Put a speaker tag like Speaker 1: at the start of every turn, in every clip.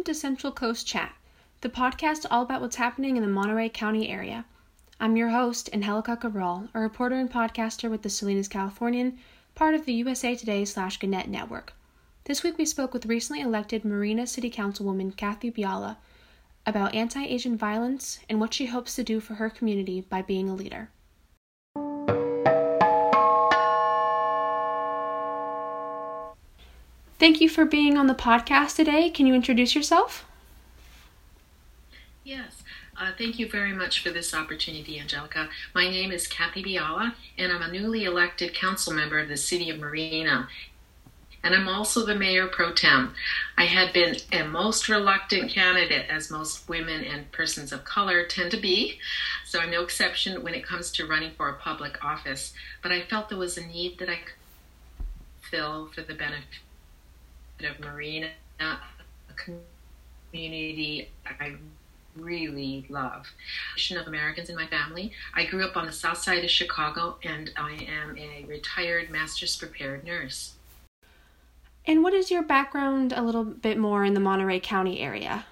Speaker 1: welcome to Central Coast Chat, the podcast all about what's happening in the Monterey County area. I'm your host, Angelica Cabral, a reporter and podcaster with the Salinas Californian, part of the USA Today slash Gannett network. This week we spoke with recently elected Marina City Councilwoman Kathy Biala about anti Asian violence and what she hopes to do for her community by being a leader. Thank you for being on the podcast today. Can you introduce yourself?
Speaker 2: Yes. Uh, thank you very much for this opportunity, Angelica. My name is Kathy Biala, and I'm a newly elected council member of the City of Marina. And I'm also the mayor pro tem. I had been a most reluctant candidate, as most women and persons of color tend to be, so I'm no exception when it comes to running for a public office. But I felt there was a need that I could fill for the benefit of Marina, a community I really love. Of Americans in my family. I grew up on the south side of Chicago and I am a retired master's prepared nurse.
Speaker 1: And what is your background a little bit more in the Monterey County area?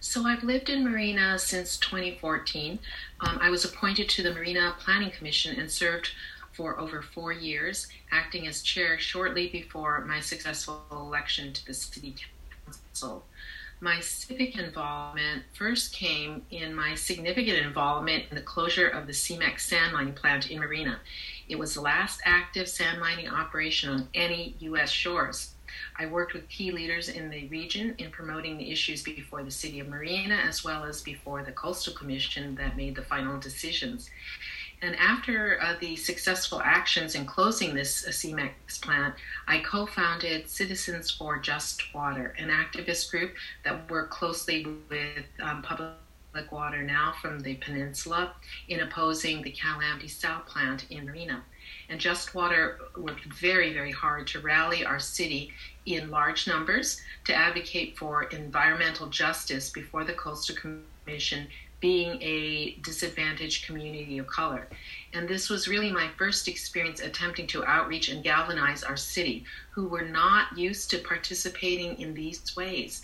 Speaker 2: So I've lived in Marina since 2014. Um, I was appointed to the Marina Planning Commission and served for over four years, acting as chair shortly before my successful election to the city council. My civic involvement first came in my significant involvement in the closure of the CEMEX sand mining plant in Marina. It was the last active sand mining operation on any U.S. shores. I worked with key leaders in the region in promoting the issues before the City of Marina as well as before the Coastal Commission that made the final decisions. And after uh, the successful actions in closing this uh, CEMEX plant, I co founded Citizens for Just Water, an activist group that worked closely with um, Public Water Now from the peninsula in opposing the CalAm desal plant in Reno. And Just Water worked very, very hard to rally our city in large numbers to advocate for environmental justice before the Coastal Commission being a disadvantaged community of color. And this was really my first experience attempting to outreach and galvanize our city, who were not used to participating in these ways.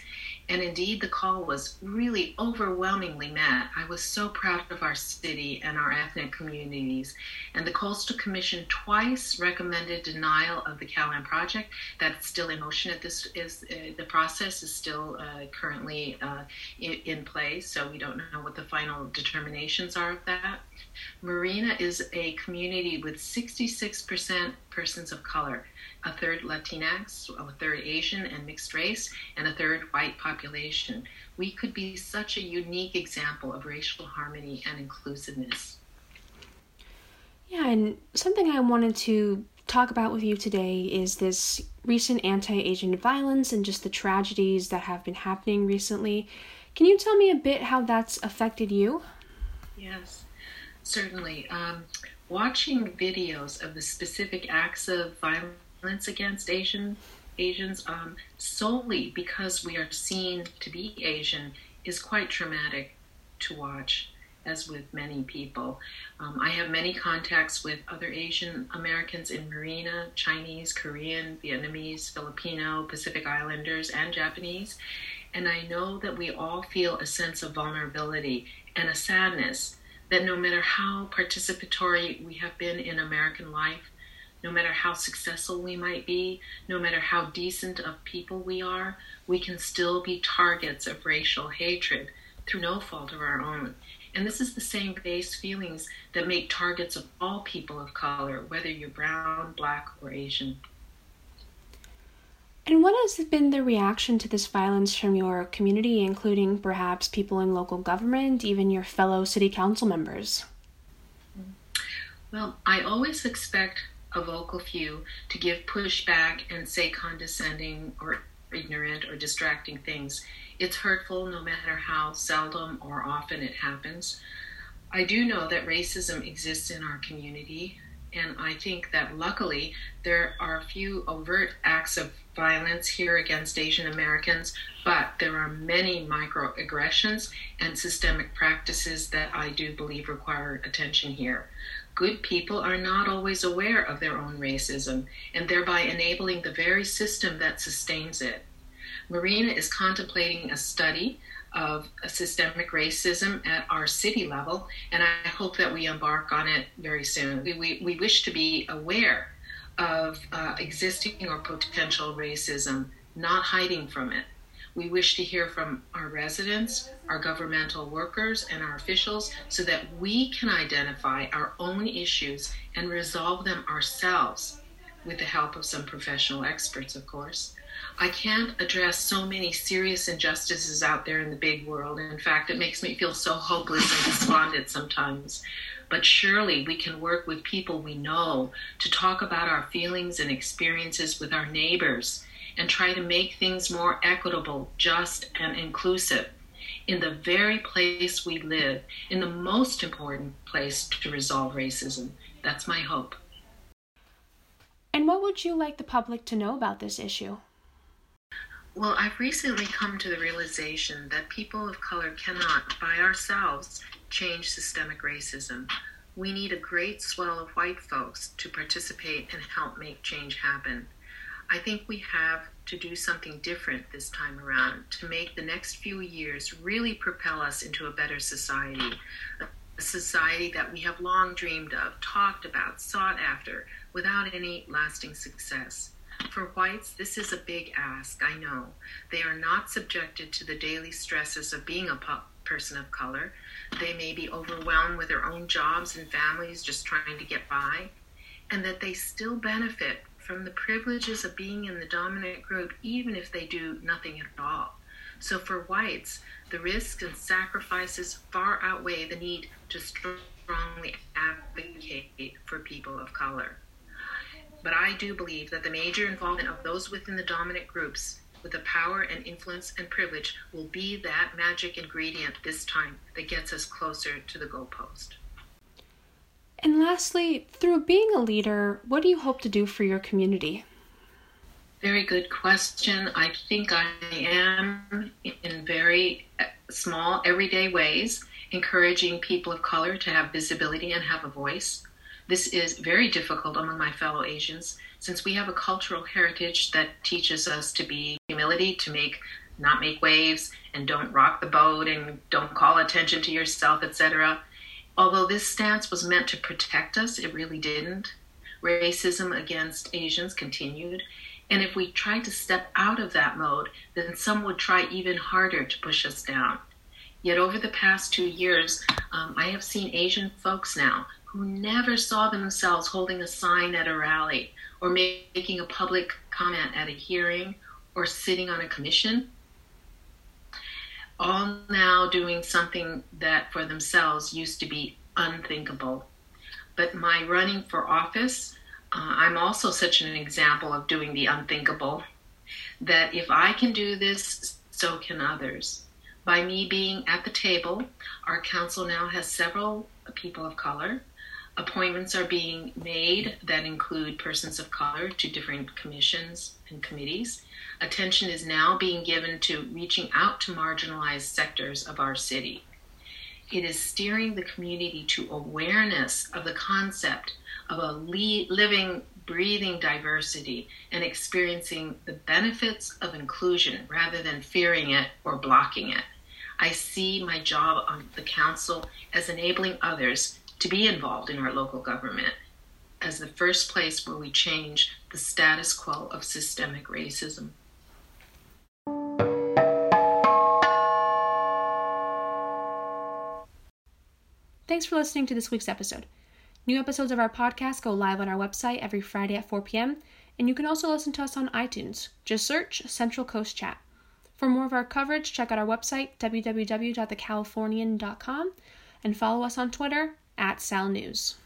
Speaker 2: And indeed, the call was really overwhelmingly met. I was so proud of our city and our ethnic communities. And the Coastal Commission twice recommended denial of the CalAm project. That's still in motion at this is uh, the process is still uh, currently uh, in, in place. So we don't know what the final determinations are of that. Marina is a community with 66% persons of color a third Latinx, a third Asian and mixed race, and a third white population. We could be such a unique example of racial harmony and inclusiveness.
Speaker 1: Yeah, and something I wanted to talk about with you today is this recent anti Asian violence and just the tragedies that have been happening recently. Can you tell me a bit how that's affected you?
Speaker 2: Yes, certainly. Um, watching videos of the specific acts of violence against Asian Asians um, solely because we are seen to be Asian is quite traumatic to watch, as with many people. Um, I have many contacts with other Asian Americans in Marina, Chinese, Korean, Vietnamese, Filipino, Pacific Islanders, and Japanese. And I know that we all feel a sense of vulnerability and a sadness that no matter how participatory we have been in American life, no matter how successful we might be, no matter how decent of people we are, we can still be targets of racial hatred through no fault of our own. And this is the same base feelings that make targets of all people of color, whether you're brown, black, or Asian.
Speaker 1: And what has been the reaction to this violence from your community, including perhaps people in local government, even your fellow city council members?
Speaker 2: Well, I always expect a vocal few to give pushback and say condescending or ignorant or distracting things. It's hurtful no matter how seldom or often it happens. I do know that racism exists in our community, and I think that luckily there are few overt acts of violence here against Asian Americans, but there are many microaggressions and systemic practices that I do believe require attention here good people are not always aware of their own racism and thereby enabling the very system that sustains it. Marina is contemplating a study of systemic racism at our city level, and I hope that we embark on it very soon. We, we, we wish to be aware of uh, existing or potential racism, not hiding from it. We wish to hear from our residents, our governmental workers, and our officials so that we can identify our own issues and resolve them ourselves with the help of some professional experts, of course. I can't address so many serious injustices out there in the big world. In fact, it makes me feel so hopeless and despondent sometimes. But surely we can work with people we know to talk about our feelings and experiences with our neighbors and try to make things more equitable, just, and inclusive in the very place we live, in the most important place to resolve racism. That's my hope.
Speaker 1: And what would you like the public to know about this issue?
Speaker 2: Well, I've recently come to the realization that people of color cannot, by ourselves, change systemic racism. We need a great swell of white folks to participate and help make change happen. I think we have to do something different this time around to make the next few years really propel us into a better society. A society that we have long dreamed of, talked about, sought after, without any lasting success. For whites, this is a big ask, I know. They are not subjected to the daily stresses of being a person of color. They may be overwhelmed with their own jobs and families just trying to get by, and that they still benefit from the privileges of being in the dominant group, even if they do nothing at all. So for whites, the risks and sacrifices far outweigh the need to strongly advocate for people of color. But I do believe that the major involvement of those within the dominant groups with the power and influence and privilege will be that magic ingredient this time that gets us closer to the goalpost.
Speaker 1: And lastly, through being a leader, what do you hope to do for your community?
Speaker 2: Very good question. I think I am in very uh, small, everyday ways encouraging people of color to have visibility and have a voice. This is very difficult among my fellow Asians since we have a cultural heritage that teaches us to be humility, to make not make waves and don't rock the boat and don't call attention to yourself, etc. Although this stance was meant to protect us, it really didn't. Racism against Asians continued. And if we tried to step out of that mode, then some would try even harder to push us down. Yet over the past two years, um, I have seen Asian folks now who never saw themselves holding a sign at a rally or making a public comment at a hearing or sitting on a commission, all now doing something that for themselves used to be unthinkable. But my running for office, uh, I'm also such an example of doing the unthinkable that if I can do this, so can others. By me being at the table, our council now has several people of color appointments are being made that include persons of color to different commissions and committees. Attention is now being given to reaching out to marginalized sectors of our city. It is steering the community to awareness of the concept of a living, breathing diversity and experiencing the benefits of inclusion rather than fearing it or blocking it. I see my job on the council as enabling others to be involved in our local government as the first place where we change the status quo of systemic racism.
Speaker 1: Thanks for listening to this week's episode. New episodes of our podcast go live on our website every Friday at 4 p.m., and you can also listen to us on iTunes. Just search Central Coast Chat. For more of our coverage, check out our website, www.thecalifornian.com, and follow us on Twitter at Sal News.